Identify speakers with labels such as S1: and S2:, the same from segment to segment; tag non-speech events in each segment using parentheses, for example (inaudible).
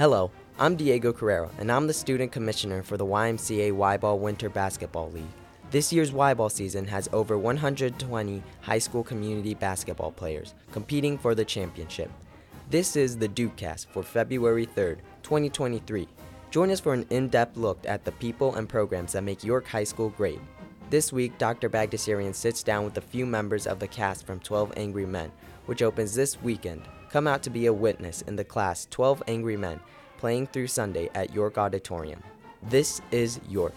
S1: Hello, I'm Diego Carrera, and I'm the student commissioner for the YMCA Y-Ball Winter Basketball League. This year's Y-Ball season has over 120 high school community basketball players competing for the championship. This is the Dukecast for February 3rd, 2023. Join us for an in-depth look at the people and programs that make York High School great. This week, Dr. Bagdasarian sits down with a few members of the cast from 12 Angry Men, which opens this weekend. Come out to be a witness in the class 12 Angry Men, playing through Sunday at York Auditorium. This is York.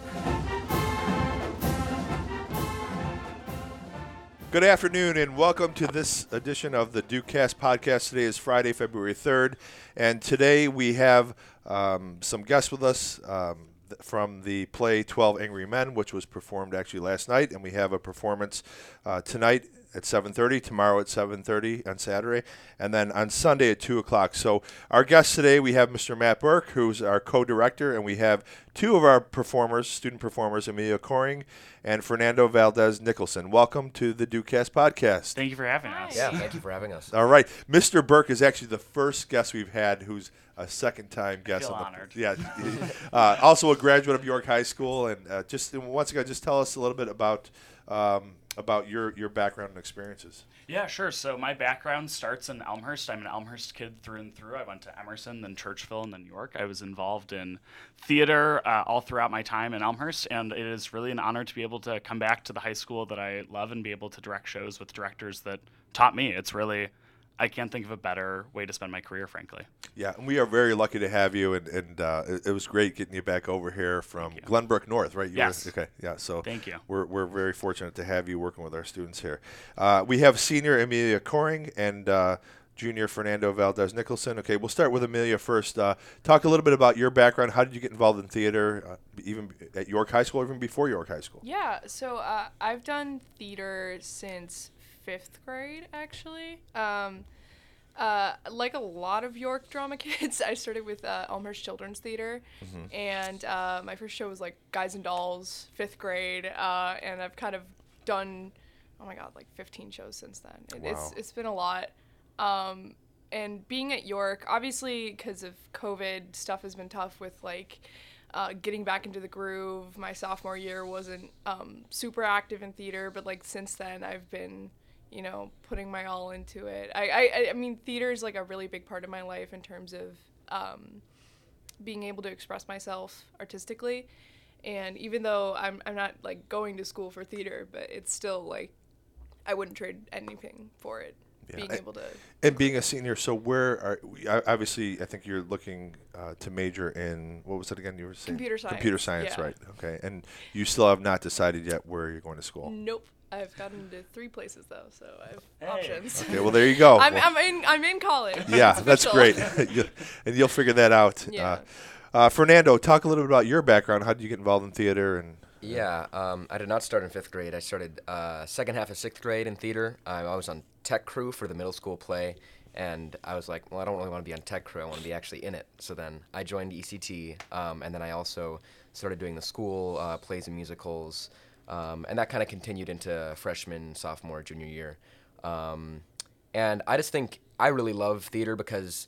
S2: Good afternoon and welcome to this edition of the Dukecast podcast. Today is Friday, February 3rd, and today we have um, some guests with us um, from the play 12 Angry Men, which was performed actually last night, and we have a performance uh, tonight at 7.30 tomorrow at 7.30 on saturday and then on sunday at 2 o'clock so our guests today we have mr matt Bourke who's our co-director and we have two of our performers student performers amelia Koering and fernando Valdes nicholson welcome to the dukecast podcast
S3: Thank you for having us.
S4: Yeah, thank you for having us.
S2: all right mr Bourke is actually the first guest we've had who's a second time guest
S3: feel
S2: on the
S3: honored.
S2: yeah (laughs) (laughs) uh, also a graduate of york high school and uh, just once again just tell us a little bit about um, about your your background and experiences
S3: Yeah, sure. So my background starts in Elmhurst. I'm an Elmhurst kid through and through. I went to Emerson, then Churchville, and then York. I was involved in theater uh, all throughout my time in Elmhurst, and it is really an honor to be able to come back to the high school that I love and be able to direct shows with directors that taught me. It's really, I can't think of a better way to spend my career, frankly.
S2: Yeah, and we are very lucky to have you, and, and uh, it, it was great getting you back over here from. Glenbrook North, right? You
S3: Yes.
S2: Were, okay, yeah. So
S3: Thank you.
S2: We're, we're very fortunate to have you working with our students here. Uh, we have senior Amelia Koering and uh, junior Fernando Valdes Nicholson. Okay, we'll start with Amelia first. Uh, talk a little bit about your background. How did you get involved in theater, uh, even at York High School, or even before York High School?
S5: Yeah, so uh, I've done theater since fifth grade, actually. Um, uh, like a lot of York drama (laughs) kids, I started with uh, Elmhurst Children's Theater, and uh, my first show was like Guys and Dolls, fifth grade, uh, and I've kind of done, oh my god, like 15 shows since then. It, It's
S2: Wow.
S5: it's been a lot. Um, and being at York, obviously because of COVID, stuff has been tough with like uh, getting back into the groove. My sophomore year wasn't um, super active in theater, but like since then, I've been, you know, putting my all into it. I, I, I mean, theater is like a really big part of my life in terms of um, being able to express myself artistically. And even though I'm, I'm not like going to school for theater, but it's still like I wouldn't trade anything for it.
S2: Yeah,
S5: Being
S2: I-
S5: able to
S2: And being a senior, so where are obviously? I think you're looking uh, to major in what was it again? You were saying
S5: Computer science.
S2: Computer
S5: science,
S2: science,
S5: yeah.
S2: right? Okay, and you still have not decided yet where you're going to school.
S5: Nope. I've gotten to three places though, so I have
S3: Hey.
S5: options.
S2: Okay, well there you go. (laughs)
S5: I'm,
S2: Well,
S5: I'm in I'm in college. (laughs)
S2: yeah, that's great, (laughs) You- and you'll figure that out.
S5: Yeah.
S2: Uh, uh, Fernando, talk a little bit about your background. How did you get involved in theater? And
S4: Yeah, um, I did not start in fifth grade. I started uh, second half of sixth grade in theater. I, I was on tech crew for the middle school play, and I was like, well, I don't really want to be on tech crew. I want to be actually in it. So then I joined ECT, um, and then I also started doing the school uh, plays and musicals, um, and that kind of continued into freshman, sophomore, junior year. Um, and I just think I really love theater because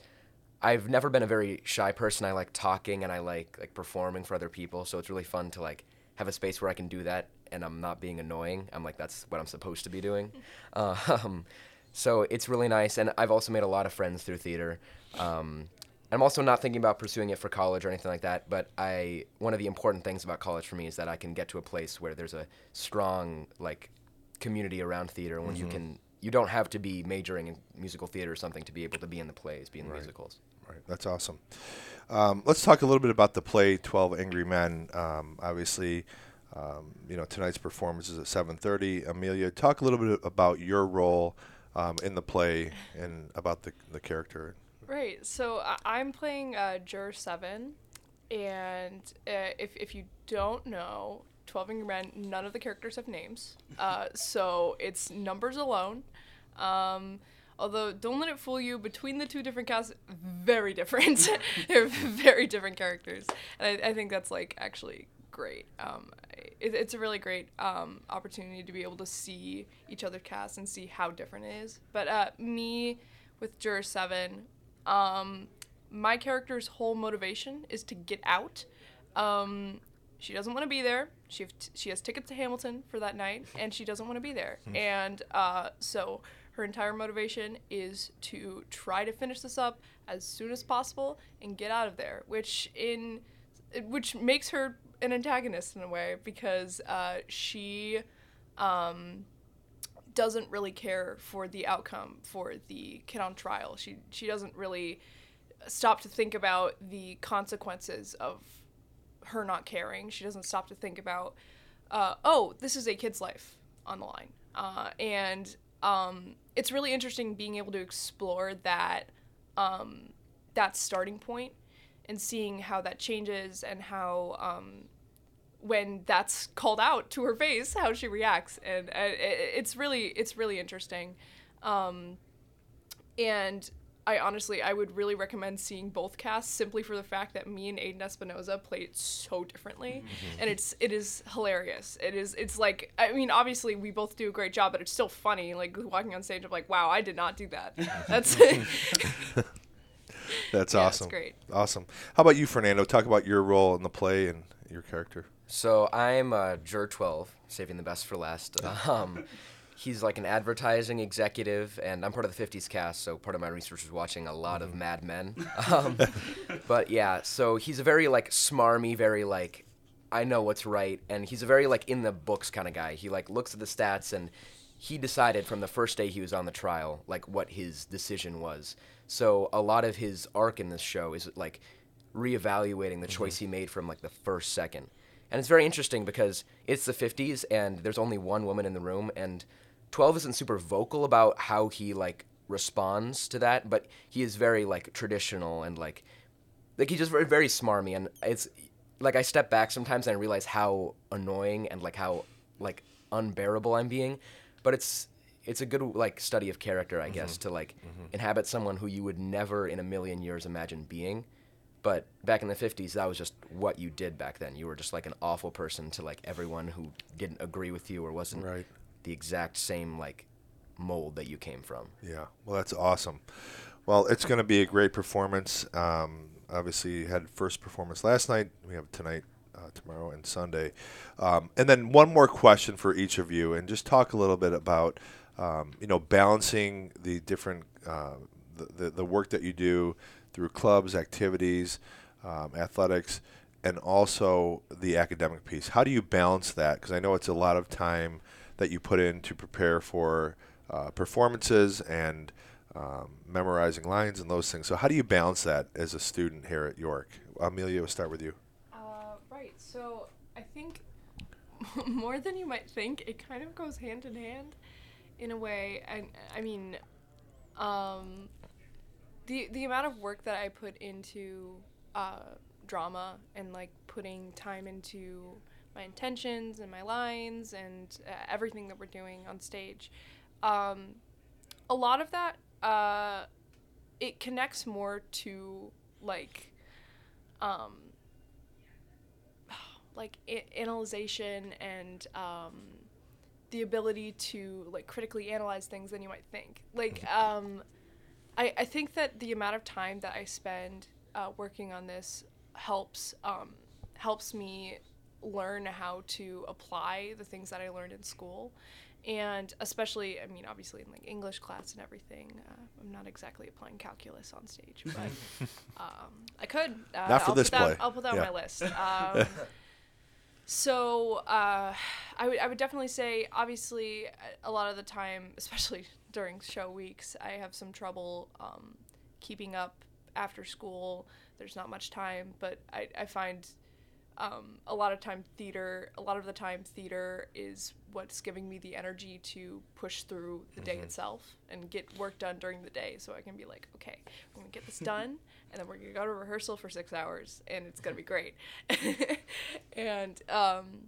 S4: I've never been a very shy person. I like talking and I like like performing for other people. So it's really fun to like have a space where I can do that and I'm not being annoying. I'm like that's what I'm supposed to be doing. (laughs) um, so it's really nice, and I've also made a lot of friends through theater. Um, I'm also not thinking about pursuing it for college or anything like that. But I one of the important things about college for me is that I can get to a place where there's a strong like community around theater when you can. You don't have to be majoring in musical theater or something to be able to be in the plays, be in the musicals.
S2: right, that's awesome. Um, let's talk a little bit about the play Twelve Angry Men. Um, obviously, um, you know tonight's performance is at seven thirty. Amelia, talk a little bit about your role um, in the play and about the the character.
S5: Right. So I- I'm playing uh, Juror Seven, and uh, if if you don't know, Twelve Angry Men, none of the characters have names. (laughs) Uh, so it's numbers alone. Um, although don't let it fool you, between the two different casts, very different. (laughs) (laughs) They're very different characters, and I, I think that's like actually great. Um, it, it's a really great um, opportunity to be able to see each other cast and see how different it is. But uh, me with Juror Seven, um, my character's whole motivation is to get out. Um, she doesn't want to be there. She t- she has tickets to Hamilton for that night, and she doesn't want to be there. and uh, so her entire motivation is to try to finish this up as soon as possible and get out of there, which in which makes her an antagonist in a way because uh, she um, doesn't really care for the outcome for the kid on trial. She she doesn't really stop to think about the consequences of her not caring. She doesn't stop to think about, uh, oh, this is a kid's life on the line, uh, and um, it's really interesting being able to explore that um, that starting point and seeing how that changes and how um, when that's called out to her face how she reacts and uh, it's really it's really interesting um, and I honestly I would really recommend seeing both casts simply for the fact that me and Aiden Espinoza play it so differently and it's it is hilarious it is it's like I mean obviously we both do a great job but it's still funny like walking on stage I'm like wow I did not do that (laughs) that's (laughs)
S2: That's
S5: Yeah,
S2: awesome.
S5: great.
S2: Awesome. How about you, Fernando? Talk about your role in the play and your character.
S4: So I'm uh, Jur 12, saving the best for last. (laughs) Um, he's like an advertising executive, and I'm part of the 50s cast, so part of my research was watching a lot of Mad Men. (laughs) (laughs) Um, but yeah, so he's a very like smarmy, very like I know what's right, and he's a very like in the books kind of guy. He like looks at the stats and he decided from the first day he was on the trial like what his decision was. So a lot of his arc in this show is like reevaluating the choice he made from like the first second. And it's very interesting because it's the 50s and there's only one woman in the room and 12 isn't super vocal about how he like responds to that, but he is very like traditional and like like he's just very very smarmy and it's like I step back sometimes and I realize how annoying and like how like unbearable I'm being, but it's it's a good like study of character I guess mm-hmm. to like mm-hmm. inhabit someone who you would never in a million years imagine being. But back in the 50s, that was just what you did back then. You were just like an awful person to like everyone who didn't agree with you or wasn't
S2: Right.
S4: the exact same like mold that you came from.
S2: Yeah. Well, that's awesome. Well, it's going to be a great performance. Um, obviously, you had first performance last night. We have tonight, uh, tomorrow, and Sunday. Um, and then one more question for each of you, and just talk a little bit about, um, you know, balancing the different uh, the, the work that you do through clubs, activities, um, athletics, and also the academic piece. How do you balance that? Because I know it's a lot of time that you put in to prepare for uh, performances and um, memorizing lines and those things. So how do you balance that as a student here at York? Amelia, we'll start with you.
S5: Uh, right. So I think (laughs) more than you might think, it kind of goes hand in hand in a way. And I mean, um, the the amount of work that I put into uh, drama and like putting time into my intentions and my lines and uh, everything that we're doing on stage, um, a lot of that uh, it connects more to like um, (sighs) like a- analyzation and um, the ability to like critically analyze things than you might think. Like um, I I think that the amount of time that I spend uh, working on this helps um, helps me learn how to apply the things that I learned in school. And especially, I mean, obviously in like English class and everything, uh, I'm not exactly applying calculus on stage, but (laughs) um, I could. Uh,
S2: Not for
S5: I'll
S2: this
S5: put that,
S2: play.
S5: I'll put that
S2: Yeah.
S5: on my list. (laughs) Um, so uh, I would I would definitely say obviously a- lot of the time, (laughs) especially during show weeks, I have some trouble um, keeping up after school. There's not much time, but I, I find um, a lot of time theater a lot of the time theater is what's giving me the energy to push through the day itself and get work done during the day so i can be like okay we're gonna get this (laughs) done and then we're gonna go to rehearsal for six hours and it's gonna be great. (laughs) And um,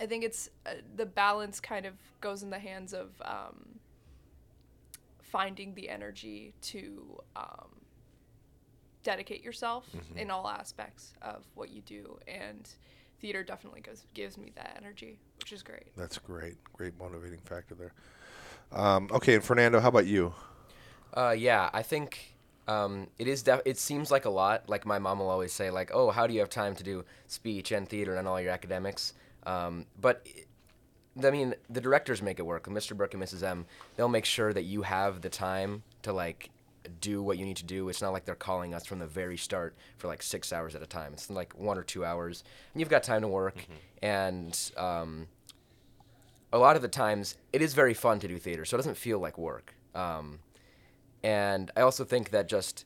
S5: i think it's uh, the balance kind of goes in the hands of um, finding the energy to um, dedicate yourself in all aspects of what you do and theater definitely goes gives me that energy which is great
S2: That's great. Great motivating factor there. Um, okay, and Fernando, how about you?
S4: Uh, yeah, I think Um, it is. Def- it seems like a lot. Like my mom will always say, like, "Oh, how do you have time to do speech and theater and all your academics?" Um, but I mean, the directors make it work. Mr. Bourke and Mrs. M, they'll make sure that you have the time to like do what you need to do. It's not like they're calling us from the very start for like six hours at a time. It's like one or two hours, and you've got time to work. Mm-hmm. And um, a lot of the times, it is very fun to do theater, so it doesn't feel like work. Um, and I also think that just,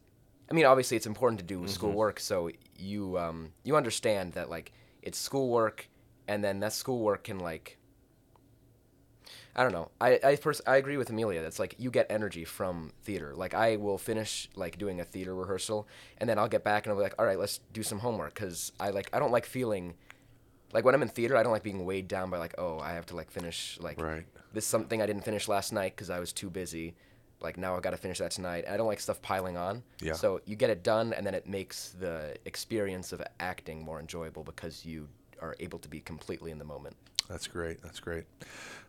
S4: I mean, obviously it's important to do mm-hmm. schoolwork, so you um, you understand that like it's schoolwork, and then that schoolwork can like I don't know. I I, pers- I agree with Amelia. That's like you get energy from theater. Like I will finish like doing a theater rehearsal, and then I'll get back and I'll be like, all right, let's do some homework because I like I don't like feeling like when I'm in theater, I don't like being weighed down by like oh I have to like finish like
S2: right.
S4: this something I didn't finish last night because I was too busy. Like now I got to finish that tonight. I don't like stuff piling on.
S2: Yeah.
S4: So you get it done, and then it makes the experience of acting more enjoyable because you are able to be completely in the moment.
S2: That's great. That's great.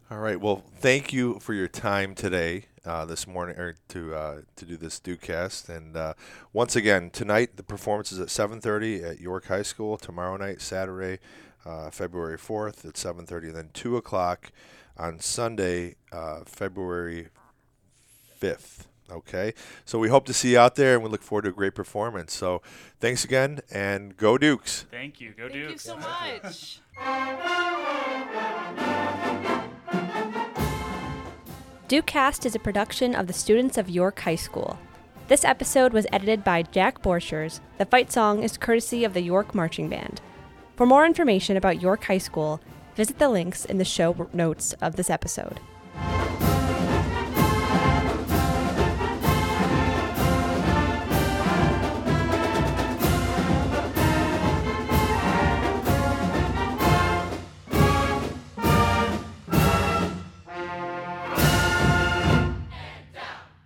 S2: All right. Well, thank you for your time today, uh, this morning, or to uh, to do this DukeCast. And uh, once again, tonight the performance is at 7:30 at York High School. Tomorrow night, Saturday, uh, February 4th at 7:30, and then two o'clock on Sunday, uh, February 5th. Okay. So we hope to see you out there, and we look forward to a great performance. So thanks again, and go Dukes.
S3: Thank you. Go
S5: Thank
S3: Dukes.
S5: Thank you so
S6: much. (laughs) DukeCast is a production of the students of York High School. This episode was edited by Jack Borchers. The fight song is courtesy of the York Marching Band. For more information about York High School, visit the links in the show notes of this episode.